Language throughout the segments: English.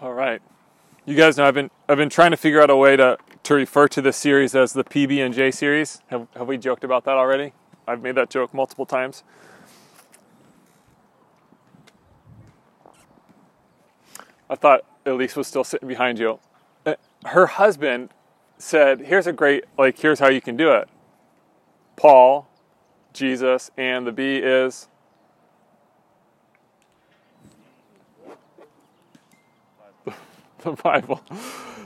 All right. You guys know I've been I've been trying to figure out a way to to refer to this series as the PB and J series. Have have we joked about that already? I've made that joke multiple times. I thought Elise was still sitting behind you. Uh, Her husband said, "Here's a great like here's how you can do it." Paul, Jesus, and the B is the Bible.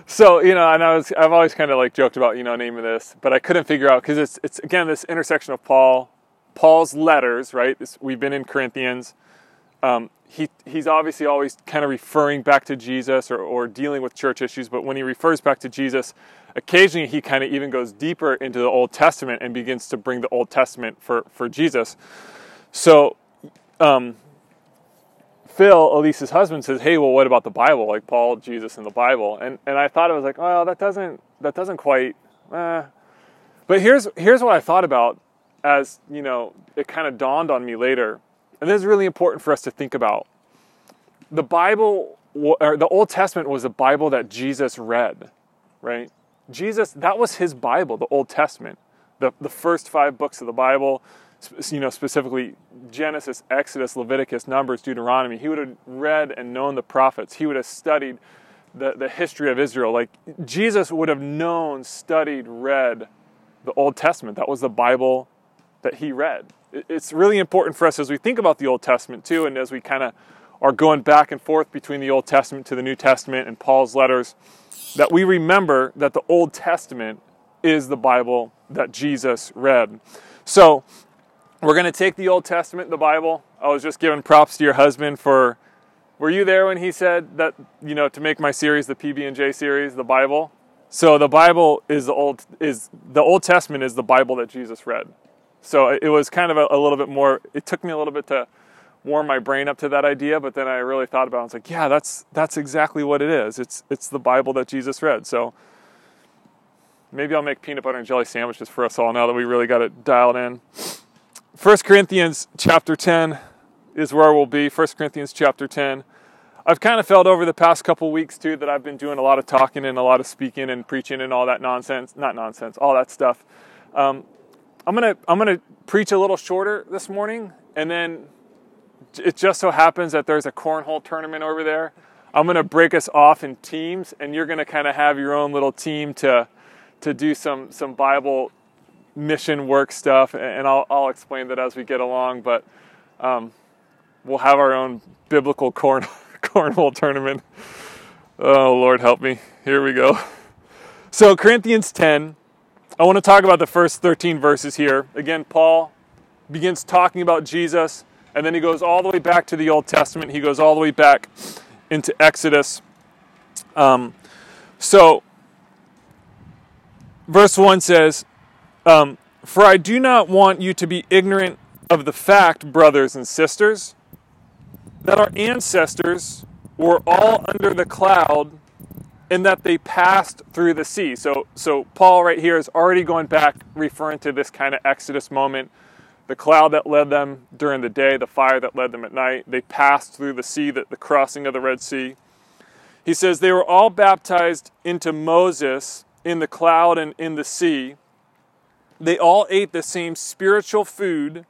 So you know, and I was I've always kind of like joked about you know naming this, but I couldn't figure out because it's it's again this intersection of Paul, Paul's letters, right? This, we've been in Corinthians. Um, he he's obviously always kind of referring back to Jesus or or dealing with church issues, but when he refers back to Jesus, occasionally he kind of even goes deeper into the Old Testament and begins to bring the Old Testament for for Jesus. So. Um, Phil, Elise's husband, says, "Hey, well, what about the Bible? Like Paul, Jesus, and the Bible?" And and I thought it was like, well, that doesn't that doesn't quite. Eh. But here's here's what I thought about as you know it kind of dawned on me later, and this is really important for us to think about. The Bible, or the Old Testament, was a Bible that Jesus read, right? Jesus, that was his Bible, the Old Testament, the the first five books of the Bible you know, specifically Genesis, Exodus, Leviticus, Numbers, Deuteronomy. He would have read and known the prophets. He would have studied the, the history of Israel. Like Jesus would have known, studied, read the Old Testament. That was the Bible that he read. It's really important for us as we think about the Old Testament too, and as we kind of are going back and forth between the Old Testament to the New Testament and Paul's letters, that we remember that the Old Testament is the Bible that Jesus read. So, we're going to take the Old Testament, the Bible. I was just giving props to your husband for. Were you there when he said that you know to make my series the PB and J series, the Bible? So the Bible is the old is the Old Testament is the Bible that Jesus read. So it was kind of a, a little bit more. It took me a little bit to warm my brain up to that idea, but then I really thought about it. I was like, yeah, that's that's exactly what it is. It's it's the Bible that Jesus read. So maybe I'll make peanut butter and jelly sandwiches for us all now that we really got it dialed in. 1 Corinthians chapter 10 is where we'll be. 1 Corinthians chapter 10. I've kind of felt over the past couple weeks too that I've been doing a lot of talking and a lot of speaking and preaching and all that nonsense. Not nonsense, all that stuff. Um, I'm gonna I'm gonna preach a little shorter this morning, and then it just so happens that there's a cornhole tournament over there. I'm gonna break us off in teams, and you're gonna kind of have your own little team to to do some some Bible mission work stuff, and I'll, I'll explain that as we get along. But um, we'll have our own biblical corn cornhole tournament. Oh Lord, help me! Here we go. So Corinthians 10. I want to talk about the first 13 verses here. Again, Paul begins talking about Jesus, and then he goes all the way back to the Old Testament. He goes all the way back into Exodus. Um, so, verse 1 says, um, For I do not want you to be ignorant of the fact, brothers and sisters, that our ancestors were all under the cloud and that they passed through the sea. So, so Paul right here is already going back, referring to this kind of Exodus moment. The cloud that led them during the day, the fire that led them at night. They passed through the sea, the, the crossing of the Red Sea. He says they were all baptized into Moses in the cloud and in the sea they all ate the same spiritual food,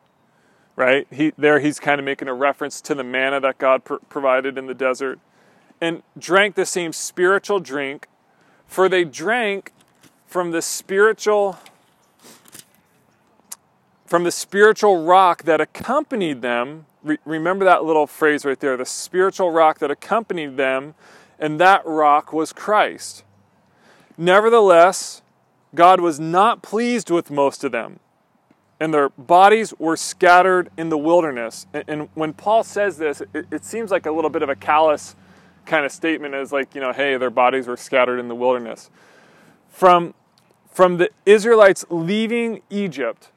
right? He, there he's kind of making a reference to the manna that God pr- provided in the desert, and drank the same spiritual drink, for they drank from the spiritual from the spiritual rock that accompanied them. Re- remember that little phrase right there, the spiritual rock that accompanied them, and that rock was Christ. Nevertheless, God was not pleased with most of them, and their bodies were scattered in the wilderness. And, and when Paul says this, it, it, seems like a little bit of a callous kind of statement, as like, you know, hey, their bodies were scattered in the wilderness. From, from the Israelites leaving Egypt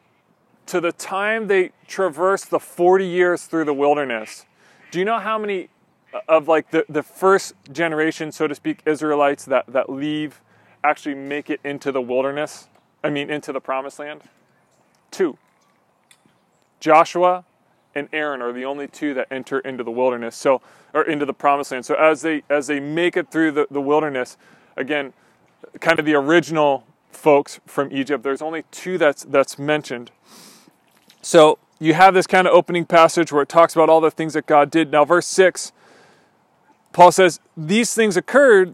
to the time they traversed the 40 years through the wilderness, do you know how many uh, of like the, the first generation, so to speak, Israelites that, that leave actually make it into the wilderness, I mean, into the promised land? Two Joshua and Aaron are the only two that enter into the wilderness. So or into the promised land. So as they as they make it through the, the wilderness, again, kind of the original folks from Egypt, there's only two that's that's mentioned. So you have this kind of opening passage where it talks about all the things that God did. Now, verse 6, Paul says, These things occurred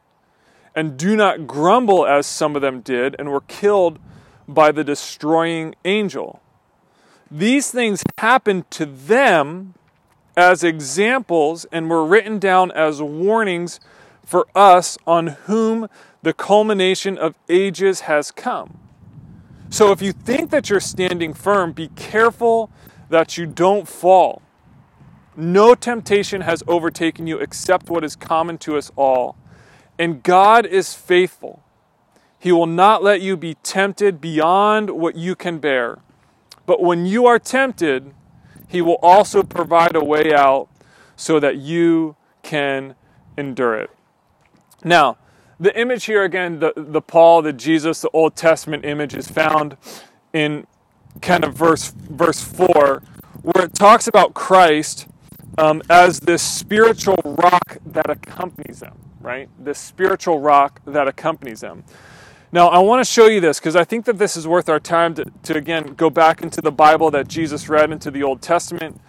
And do not grumble as some of them did and were killed by the destroying angel. These things happened to them as examples and were written down as warnings for us on whom the culmination of ages has come. So if you think that you're standing firm, be careful that you don't fall. No temptation has overtaken you except what is common to us all. And God is faithful. He will not let you be tempted beyond what you can bear. But when you are tempted, He will also provide a way out so that you can endure it. Now, the image here again, the, the Paul, the Jesus, the Old Testament image is found in kind of verse verse 4 where it talks about Christ um, as this spiritual rock that accompanies them, right? This spiritual rock that accompanies them. Now, I want to show you this because I think that this is worth our time to, to, again, go back into the Bible that Jesus read into the Old Testament.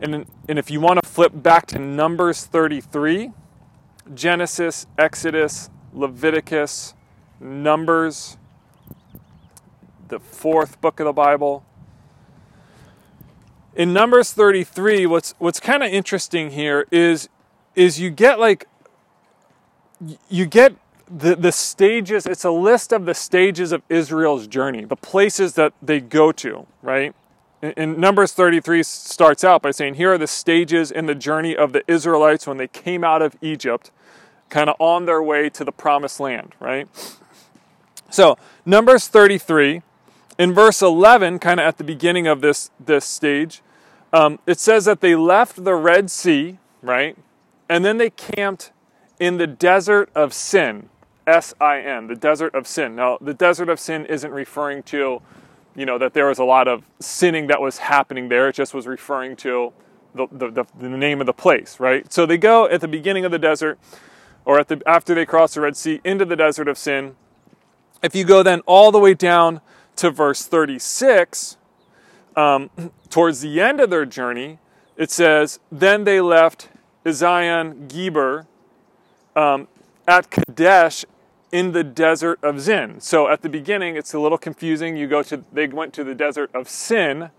And, and if you want to flip back to Numbers 33, Genesis, Exodus, Leviticus, Numbers, the fourth book of the Bible, in Numbers 33, what's what's kind of interesting here is is you get like you get the, the stages, it's a list of the stages of Israel's journey, the places that they go to, right? In Numbers 33 starts out by saying, Here are the stages in the journey of the Israelites when they came out of Egypt, kind of on their way to the promised land, right? So, Numbers 33, in verse 11, kind of at the beginning of this, this stage, um, it says that they left the Red Sea, right? And then they camped in the desert of sin, S I N, the desert of sin. Now, the desert of sin isn't referring to, you know, that there was a lot of sinning that was happening there. It just was referring to the, the, the, the name of the place, right? So they go at the beginning of the desert, or at the, after they cross the Red Sea, into the desert of sin. If you go then all the way down to verse 36, um, towards the end of their journey, it says, Then they left Zion Geber um, at Kadesh in the desert of Zin. So at the beginning, it's a little confusing. You go to, they went to the desert of Sin,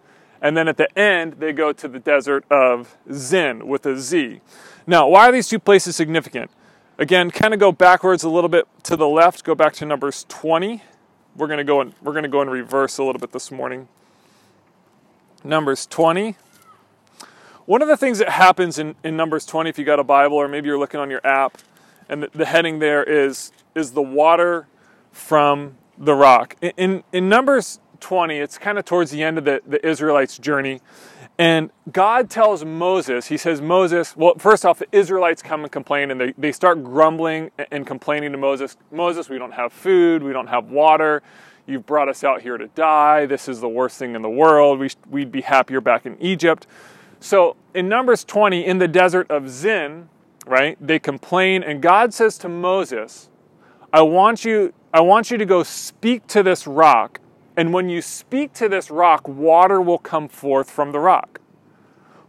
and then at the end, they go to the desert of Zin with a Z. Now, why are these two places significant? Again, kind of go backwards a little bit to the left, go back to Numbers 20. We're going to go in, we're to go in reverse a little bit this morning. Numbers 20. One of the things that happens in, in Numbers 20, if you got a Bible or maybe you're looking on your app, and the, the heading there is is the water from the rock. In, in, in Numbers 20, it's kind of towards the end of the, the Israelites' journey. And God tells Moses, He says, Moses, well, first off, the Israelites come and complain and they, they start grumbling and complaining to Moses. Moses, we don't have food, we don't have water. You've brought us out here to die. This is the worst thing in the world. We, we'd be happier back in Egypt. So in Numbers 20, in the desert of Zin, right, they complain, and God says to Moses, I want you, I want you to go speak to this rock, and when you speak to this rock, water will come forth from the rock.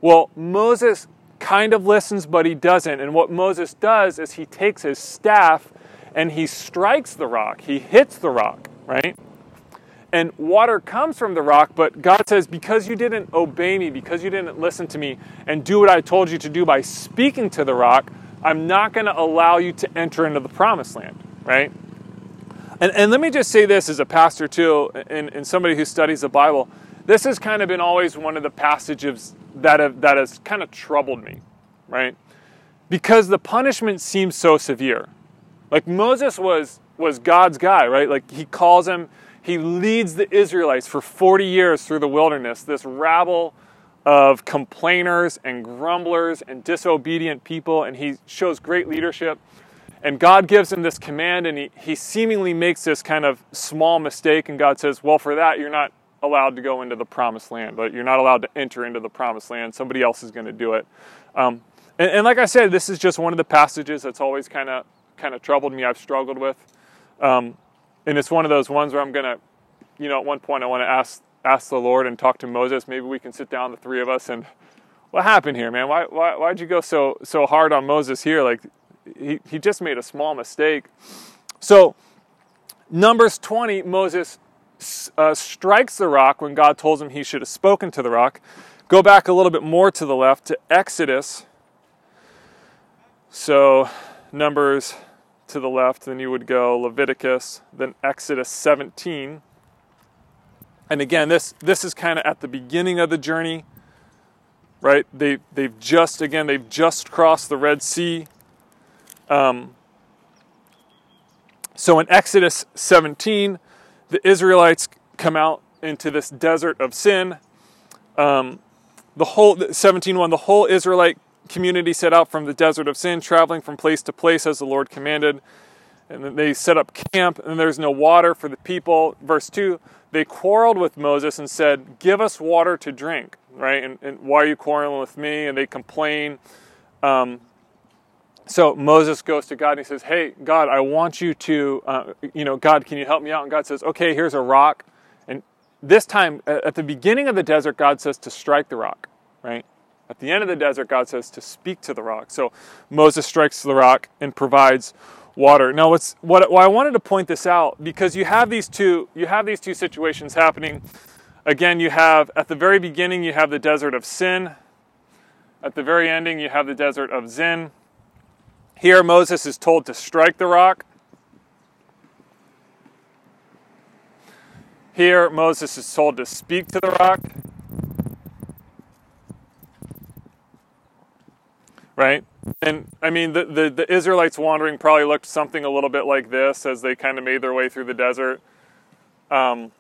Well, Moses kind of listens, but he doesn't. And what Moses does is he takes his staff and he strikes the rock, he hits the rock, right? And water comes from the rock, but God says, Because you didn't obey me, because you didn't listen to me and do what I told you to do by speaking to the rock, I'm not going to allow you to enter into the promised land, right? And, and let me just say this as a pastor, too, and, and somebody who studies the Bible. This has kind of been always one of the passages that, have, that has kind of troubled me, right? Because the punishment seems so severe. Like Moses was was God's guy, right? Like he calls him, he leads the Israelites for 40 years through the wilderness, this rabble of complainers and grumblers and disobedient people, and he shows great leadership. And God gives him this command, and he, he seemingly makes this kind of small mistake. And God says, Well, for that, you're not allowed to go into the promised land. But you're not allowed to enter into the promised land. Somebody else is going to do it. Um, and, and, like I said, this is just one of the passages that's always kind of kind of troubled me. I've struggled with, um, and it's one of those ones where I'm to, you know, at one point I want to ask ask the Lord and talk to Moses. Maybe we can sit down, the three of us, and what happened here, man? Why why why'd you go so so hard on Moses here? Like he, he just made a small mistake. So, Numbers 20, Moses uh, strikes the rock when God told him he should have spoken to the rock. Go back a little bit more to the left to Exodus. So, Numbers to the left, then you would go Leviticus, then Exodus 17. And again, this, this is kind of at the beginning of the journey, right? They, they've just, again, they've just crossed the Red Sea. Um, so in Exodus 17, the Israelites come out into this desert of sin. Um, the whole 17:1, the whole Israelite community set out from the desert of sin, traveling from place to place as the Lord commanded. And then they set up camp, and there's no water for the people. Verse 2, they quarreled with Moses and said, Give us water to drink, right? And, and why are you quarreling with me? And they complain. Um, so Moses goes to God and he says, Hey, God, I want you to, uh, you know, God, can you help me out? And God says, Okay, here's a rock. And this time, at the beginning of the desert, God says to strike the rock, right? At the end of the desert, God says to speak to the rock. So Moses strikes the rock and provides water. Now, what's, what, well, I wanted to point this out because you have these two, you have these two situations happening. Again, you have at the very beginning, you have the desert of sin. At the very ending, you have the desert of Zin. Here, Moses is told to strike the rock. Here, Moses is told to speak to the rock. Right? And I mean, the, the, the, Israelites wandering probably looked something a little bit like this as they kind of made their way through the desert. Um,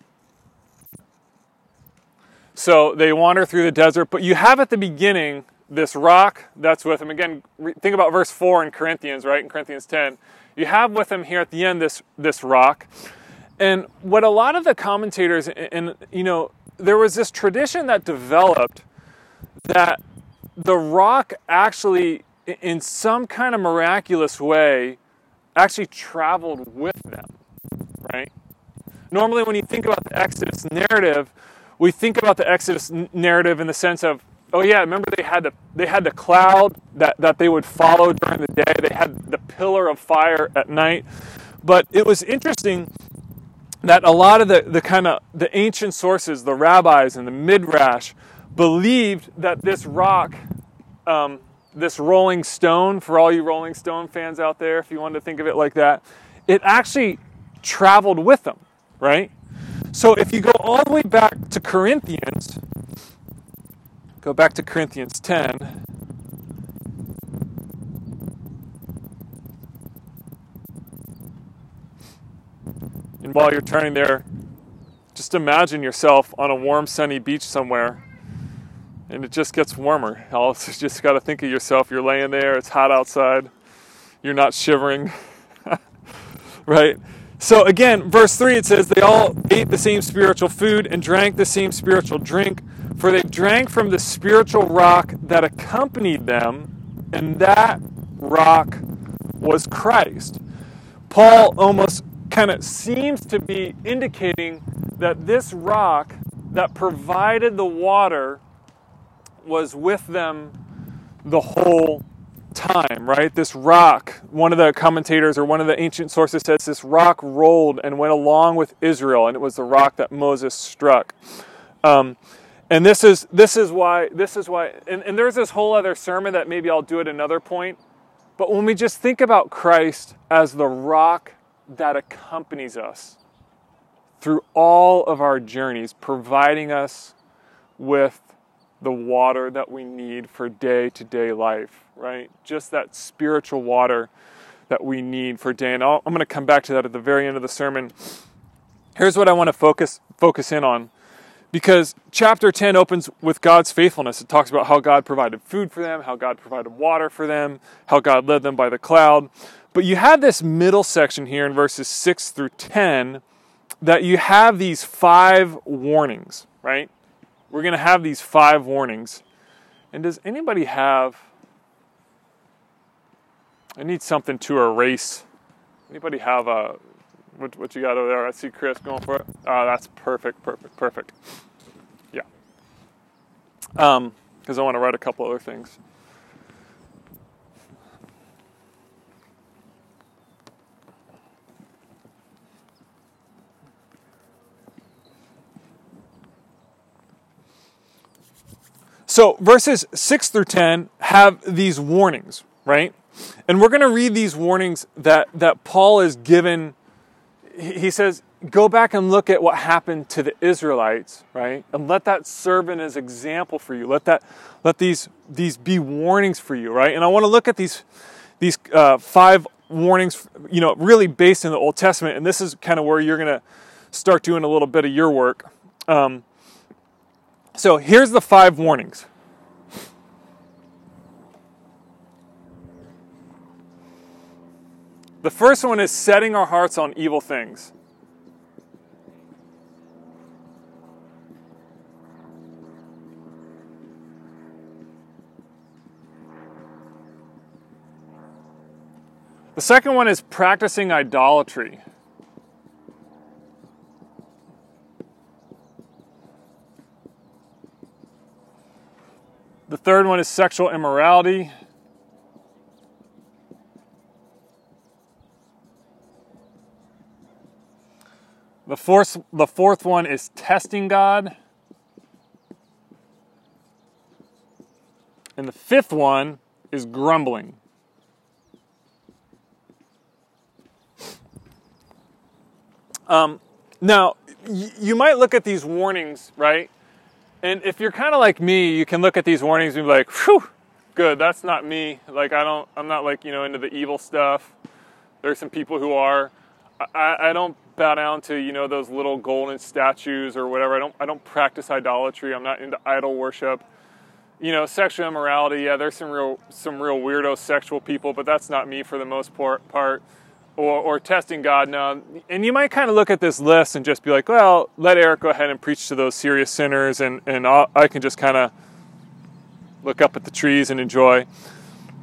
so they wander through the desert, but you have at the beginning this rock that's with them. Again, think about verse 4 in Corinthians, right? In Corinthians 10. You have with them here at the end this, this rock. And what a lot of the commentators, and you know, there was this tradition that developed that the rock actually, in some kind of miraculous way, actually traveled with them, right? Normally, when you think about the Exodus narrative, we think about the Exodus narrative in the sense of Oh yeah, remember they had the they had the cloud that, that they would follow during the day. They had the pillar of fire at night. But it was interesting that a lot of the, the kind of the ancient sources, the rabbis and the midrash, believed that this rock, um, this rolling stone, for all you Rolling Stone fans out there, if you wanted to think of it like that, it actually traveled with them, right? So if you go all the way back to Corinthians, Go back to Corinthians 10. And while you're turning there, just imagine yourself on a warm, sunny beach somewhere, and it just gets warmer. You just got to think of yourself. You're laying there, it's hot outside, you're not shivering, right? So again, verse 3 it says, They all ate the same spiritual food and drank the same spiritual drink, for they drank from the spiritual rock that accompanied them, and that rock was Christ. Paul almost kind of seems to be indicating that this rock that provided the water was with them the whole time, right? This rock, one of the commentators or one of the ancient sources says this rock rolled and went along with Israel, and it was the rock that Moses struck. Um, and this is this is why this is why and, and there's this whole other sermon that maybe I'll do at another point. But when we just think about Christ as the rock that accompanies us through all of our journeys, providing us with the water that we need for day to day life, right? Just that spiritual water that we need for day. And i am going to come back to that at the very end of the sermon. Here's what I want to focus focus in on. Because chapter 10 opens with God's faithfulness. It talks about how God provided food for them, how God provided water for them, how God led them by the cloud. But you have this middle section here in verses 6 through 10 that you have these five warnings, right? We're going to have these five warnings. And does anybody have I need something to erase. Anybody have a what, what you got over there? I see Chris going for it. Oh, that's perfect, perfect, perfect. Yeah. Um, because I want to write a couple other things. So verses 6 through 10 have these warnings, right? And we're going to read these warnings that, that Paul is given. He says, go back and look at what happened to the Israelites, right? And let that serve as example for you. Let that, let these, these be warnings for you, right? And I want to look at these, these uh, five warnings, you know, really based in the Old Testament. And this is kind of where you're going to start doing a little bit of your work. Um, so here's the five warnings. The first one is setting our hearts on evil things. The second one is practicing idolatry. The third one is sexual immorality. The fourth, the fourth one is testing God. And the fifth one is grumbling. Um, now, y- you might look at these warnings, right? And if you're kind of like me, you can look at these warnings and be like, whew, good, that's not me. Like, I don't, I'm not like, you know, into the evil stuff. There's some people who are. I, I don't bow down to you know those little golden statues or whatever. I don't I don't practice idolatry. I'm not into idol worship. You know, sexual immorality. Yeah, there's some real some real weirdo sexual people, but that's not me for the most part. Or, or testing God. No, and you might kind of look at this list and just be like, well, let Eric go ahead and preach to those serious sinners, and and I'll, I can just kind of look up at the trees and enjoy.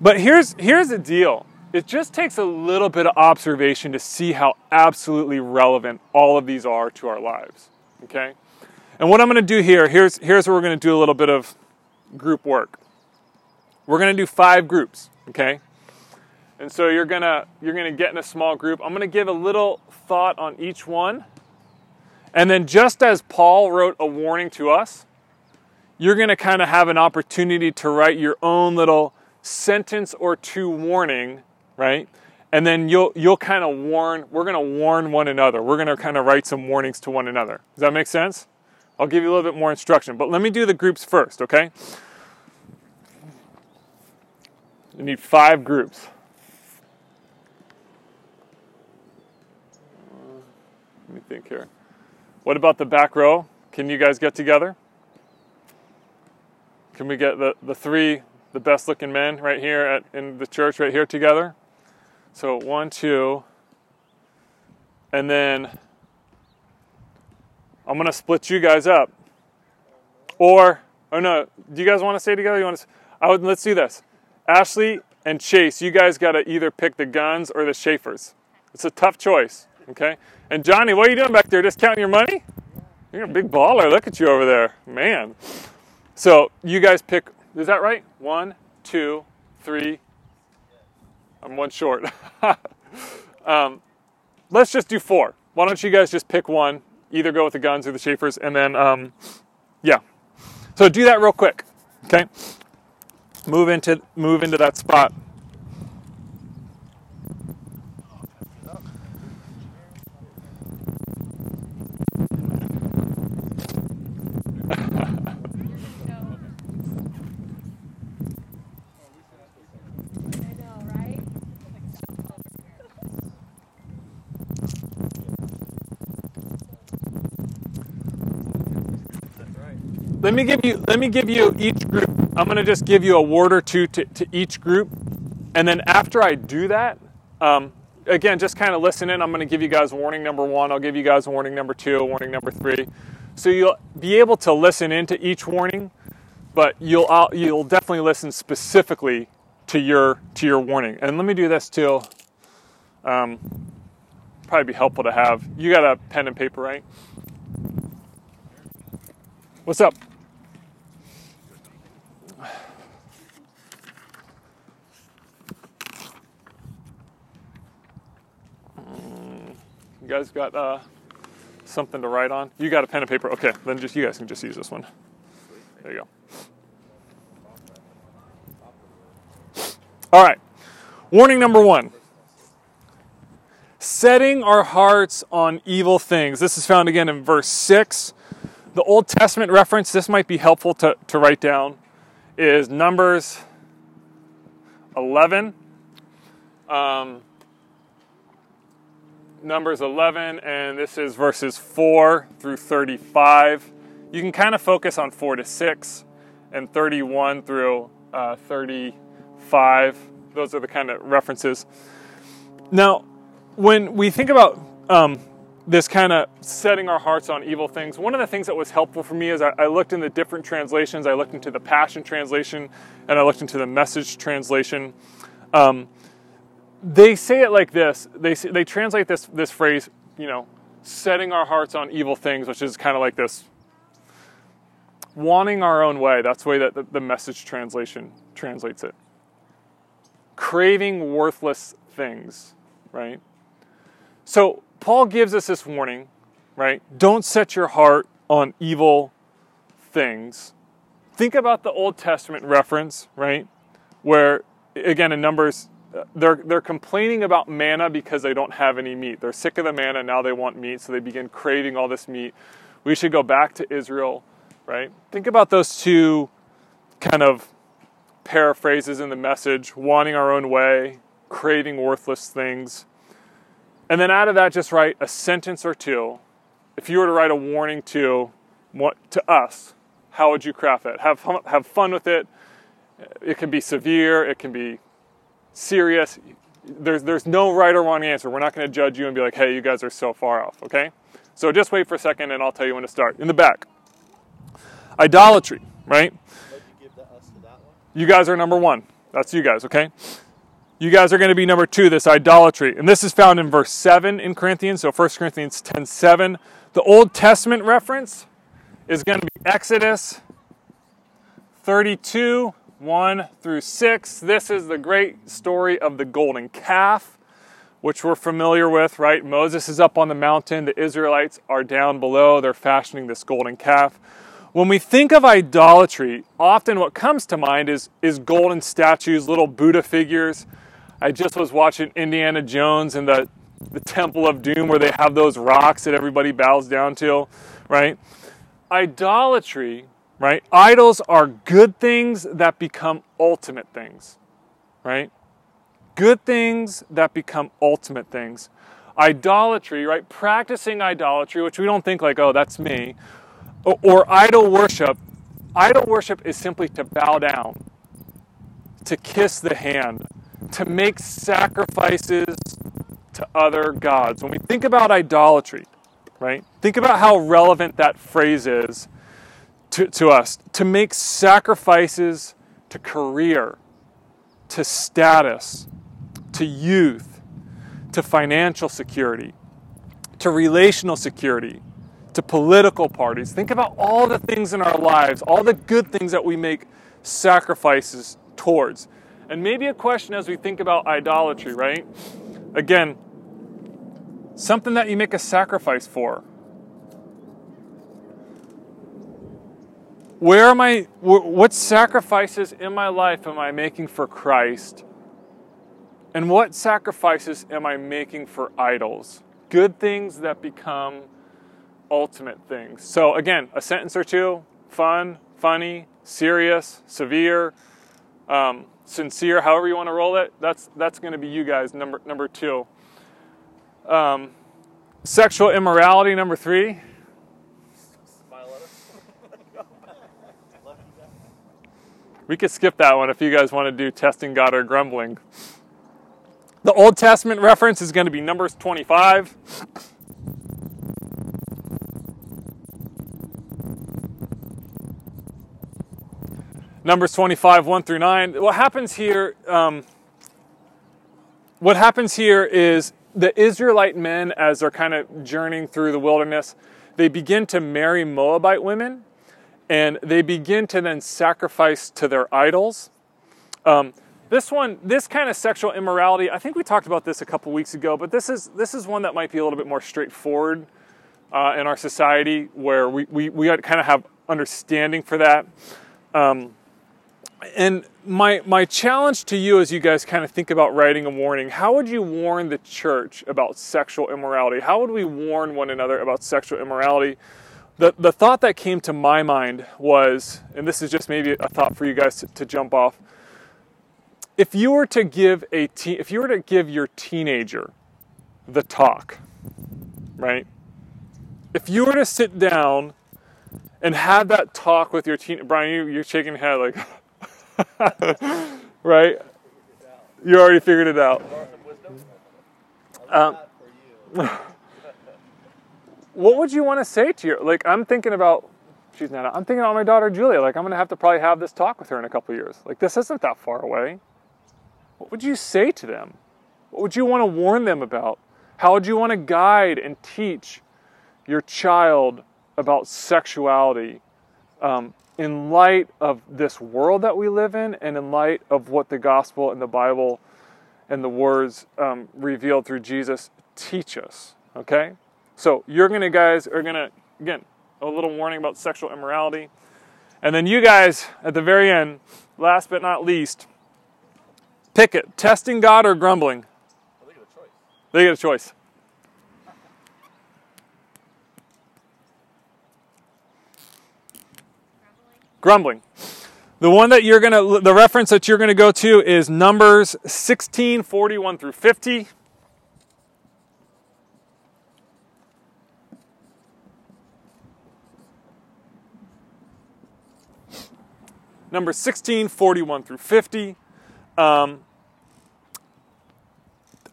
But here's here's the deal it just takes a little bit of observation to see how absolutely relevant all of these are to our lives. Okay? And what I'm going to do here, here's, here's where we're going to do a little bit of group work. We're going to do five groups, okay? And so you're to you're to get in a small group. I'm to give a little thought on each one. And then just as Paul wrote a warning to us, you're to kind of have an opportunity to write your own little sentence or two warning right? And then you'll you'll kind of warn. We're to warn one another. We're to kind of write some warnings to one another. Does that make sense? I'll give you a little bit more instruction, but let me do the groups first, okay? You need five groups. Let me think here. What about the back row? Can you guys get together? Can we get the, the three, the best looking men right here at, in the church right here together? So one, two, and then I'm gonna split you guys up. Or, oh no, do you guys want to stay together? You want to? I would. Let's do this. Ashley and Chase, you guys got to either pick the guns or the Schaefers. It's a tough choice, okay? And Johnny, what are you doing back there? Just counting your money? You're a big baller. Look at you over there, man. So you guys pick. Is that right? One, two, three, I'm one short. um, let's just do four. Why don't you guys just pick one? Either go with the guns or the Schaefers, and then um, yeah. So do that real quick. Okay. Move into move into that spot. Let me give you let me give you each group. I'm going to just give you a word or two to, to each group, and then after I do that, um, again, just kind of listen in. I'm going to give you guys warning number one. I'll give you guys warning number two, warning number three. So you'll be able to listen into each warning, but you'll you'll definitely listen specifically to your to your warning. And let me do this too. Um, probably be helpful to have. You got a pen and paper, right? What's up? You guys got uh, something to write on? You got a pen and paper? Okay, then just you guys can just use this one. There you go. All right. Warning number one setting our hearts on evil things. This is found again in verse 6. The Old Testament reference, this might be helpful to, to write down, is Numbers 11. Um, Numbers 11, and this is verses 4 through 35. You can kind of focus on 4 to 6 and 31 through uh, 35. Those are the kind of references. Now, when we think about um, this kind of setting our hearts on evil things, one of the things that was helpful for me is I, I looked in the different translations. I looked into the Passion Translation and I looked into the Message Translation. Um, they say it like this. They say, they translate this this phrase, you know, setting our hearts on evil things, which is kind of like this wanting our own way. That's the way that the, the message translation translates it. Craving worthless things, right? So Paul gives us this warning, right? Don't set your heart on evil things. Think about the Old Testament reference, right? Where again in Numbers they're, they're complaining about manna because they don't have any meat. They're sick of the manna, now they want meat, so they begin craving all this meat. We should go back to Israel, right? Think about those two kind of paraphrases in the message wanting our own way, craving worthless things. And then out of that, just write a sentence or two. If you were to write a warning to, to us, how would you craft it? Have have fun with it. It can be severe, it can be serious. There's, there's no right or wrong answer. We're not going to judge you and be like, hey, you guys are so far off, okay? So just wait for a second and I'll tell you when to start. In the back. Idolatry, right? You guys are number one. That's you guys, okay? You guys are going to be number two, this idolatry. And this is found in verse 7 in Corinthians, so 1 Corinthians 10 7. The Old Testament reference is going to be Exodus 32 1 through 6. This is the great story of the golden calf, which we're familiar with, right? Moses is up on the mountain, the Israelites are down below, they're fashioning this golden calf. When we think of idolatry, often what comes to mind is, is golden statues, little Buddha figures. I just was watching Indiana Jones and the, the Temple of Doom where they have those rocks that everybody bows down to, right? Idolatry right? Idols are good things that become ultimate things, right? Good things that become ultimate things. Idolatry, right? Practicing idolatry, which we don't think like, oh, that's me, or, or idol worship. Idol worship is simply to bow down, to kiss the hand, to make sacrifices to other gods. When we think about idolatry, right? Think about how relevant that phrase is to, to us to make sacrifices to career, to status, to youth, to financial security, to relational security, to political parties. Think about all the things in our lives, all the good things that we make sacrifices towards. And maybe a question as we think about idolatry, right? Again, something that you make a sacrifice for. Where am I, what sacrifices in my life am I making for Christ? And what sacrifices am I making for idols? Good things that become ultimate things. So, again, a sentence or two fun, funny, serious, severe, um, sincere, however you want to roll it. That's, that's going to be you guys, number, number two. Um, sexual immorality, number three. We could skip that one if you guys want to do testing God or grumbling. The Old Testament reference is going to be Numbers 25. Numbers 25, 1 through 9. What happens here, um, what happens here is the Israelite men, as they're kind of journeying through the wilderness, they begin to marry Moabite women and they begin to then sacrifice to their idols. Um, this one, this kind of sexual immorality, I think we talked about this a couple weeks ago, but this is this is one that might be a little bit more straightforward uh, in our society, where we we, we kind of have understanding for that. Um, and my my challenge to you as you guys kind of think about writing a warning how would you warn the church about sexual immorality how would we warn one another about sexual immorality the the thought that came to my mind was and this is just maybe a thought for you guys to, to jump off if you were to give a te- if you were to give your teenager the talk right if you were to sit down and have that talk with your teen brian you, you're shaking your head like right? You already figured it out. Um, what would you want to say to your like? I'm thinking about. She's not. I'm thinking about my daughter Julia. Like I'm gonna have to probably have this talk with her in a couple years. Like this isn't that far away. What would you say to them? What would you want to warn them about? How would you want to guide and teach your child about sexuality? Um, in light of this world that we live in and in light of what the gospel and the Bible and the words um, revealed through Jesus teach us. Okay? So you're going to, guys, are going to, again, a little warning about sexual immorality. And then you guys, at the very end, last but not least, pick it testing God or grumbling. They get a choice. They get a choice. grumbling. The one that you're gonna, the reference that you're gonna go to is Numbers 16, 41 through 50. Number 16, 41 through 50. Um,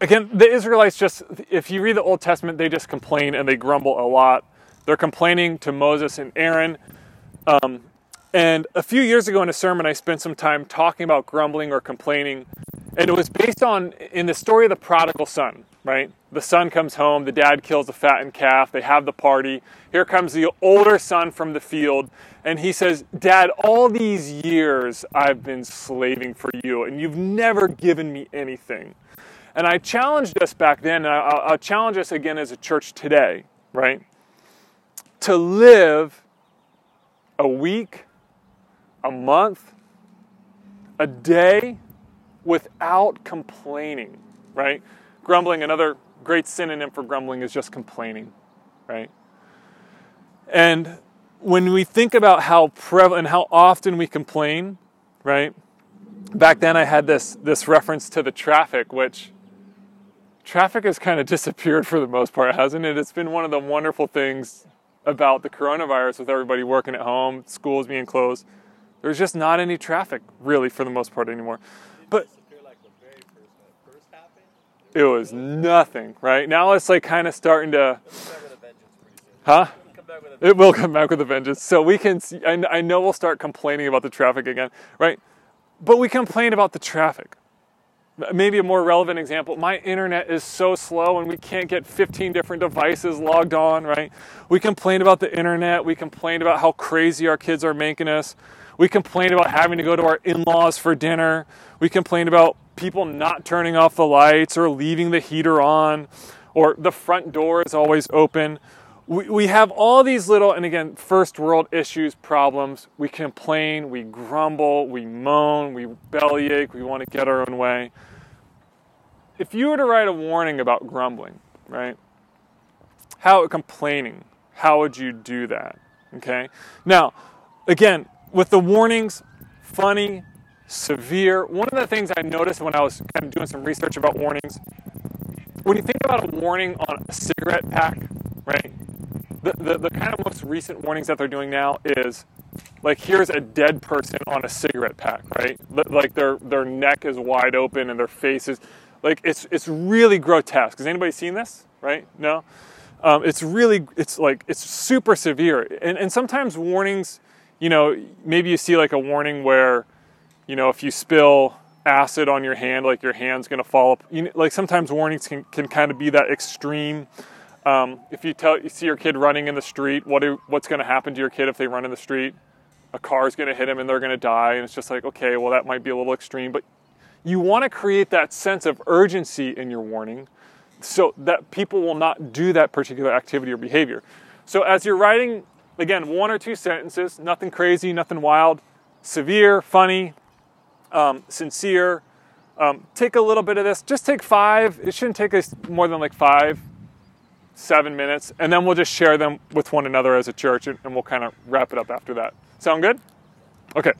again, the Israelites just, if you read the Old Testament, they just complain and they grumble a lot. They're complaining to Moses and Aaron. Um, and a few years ago in a sermon, I spent some time talking about grumbling or complaining. And it was based on, in the story of the prodigal son, right? The son comes home, the dad kills a fattened calf, they have the party. Here comes the older son from the field, and he says, Dad, all these years I've been slaving for you, and you've never given me anything. And I challenged us back then, and I'll, I'll challenge us again as a church today, right? To live a week, a month, a day without complaining, right? Grumbling, another great synonym for grumbling is just complaining, right? And when we think about how prevalent how often we complain, right? Back then I had this this reference to the traffic, which traffic has kind of disappeared for the most part, hasn't it? It's been one of the wonderful things about the coronavirus with everybody working at home, schools being closed there's just not any traffic really for the most part anymore. But it was nothing, right? Now it's like kind of starting to. Huh? It will come back with a vengeance. So we can. See, I, I know we'll start complaining about the traffic again, right? But we complain about the traffic. Maybe a more relevant example my internet is so slow and we can't get 15 different devices logged on, right? We complain about the internet. We complain about how crazy our kids are making us. We complain about having to go to our in laws for dinner. We complain about people not turning off the lights or leaving the heater on, or the front door is always open. We, we have all these little, and again, first world issues, problems. We complain, we grumble, we moan, we bellyache, we want to get our own way. If you were to write a warning about grumbling, right? How complaining, how would you do that? Okay? Now, again, with the warnings, funny, severe. One of the things I noticed when I was kind of doing some research about warnings, when you think about a warning on a cigarette pack, right? The, the, the kind of most recent warnings that they're doing now is like here's a dead person on a cigarette pack, right? Like their their neck is wide open and their face is like it's it's really grotesque. Has anybody seen this? Right? No. Um, it's really it's like it's super severe, and and sometimes warnings, you know, maybe you see like a warning where, you know, if you spill acid on your hand, like your hand's to fall up. You know, like sometimes warnings can, can kind of be that extreme. Um, if you tell you see your kid running in the street, what do, what's to happen to your kid if they run in the street? A car is going to hit them and they're to die, and it's just like okay, well that might be a little extreme, but you want to create that sense of urgency in your warning so that people will not do that particular activity or behavior. So as you're writing, again, one or two sentences, nothing crazy, nothing wild, severe, funny, um, sincere. Um, take a little bit of this. Just take five. It shouldn't take us more than like five, seven minutes, and then we'll just share them with one another as a church, and, and we'll kind of wrap it up after that. Sound good? Okay.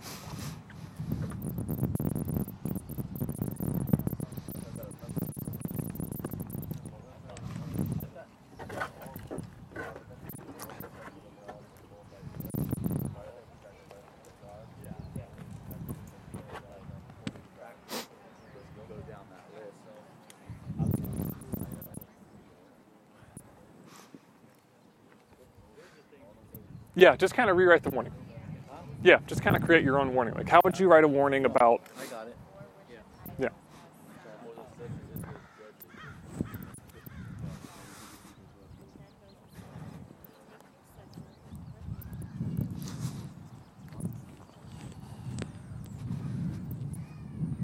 Yeah, just kind of rewrite the warning. Yeah, just kind of create your own warning. Like, how would you write a warning about? I got it.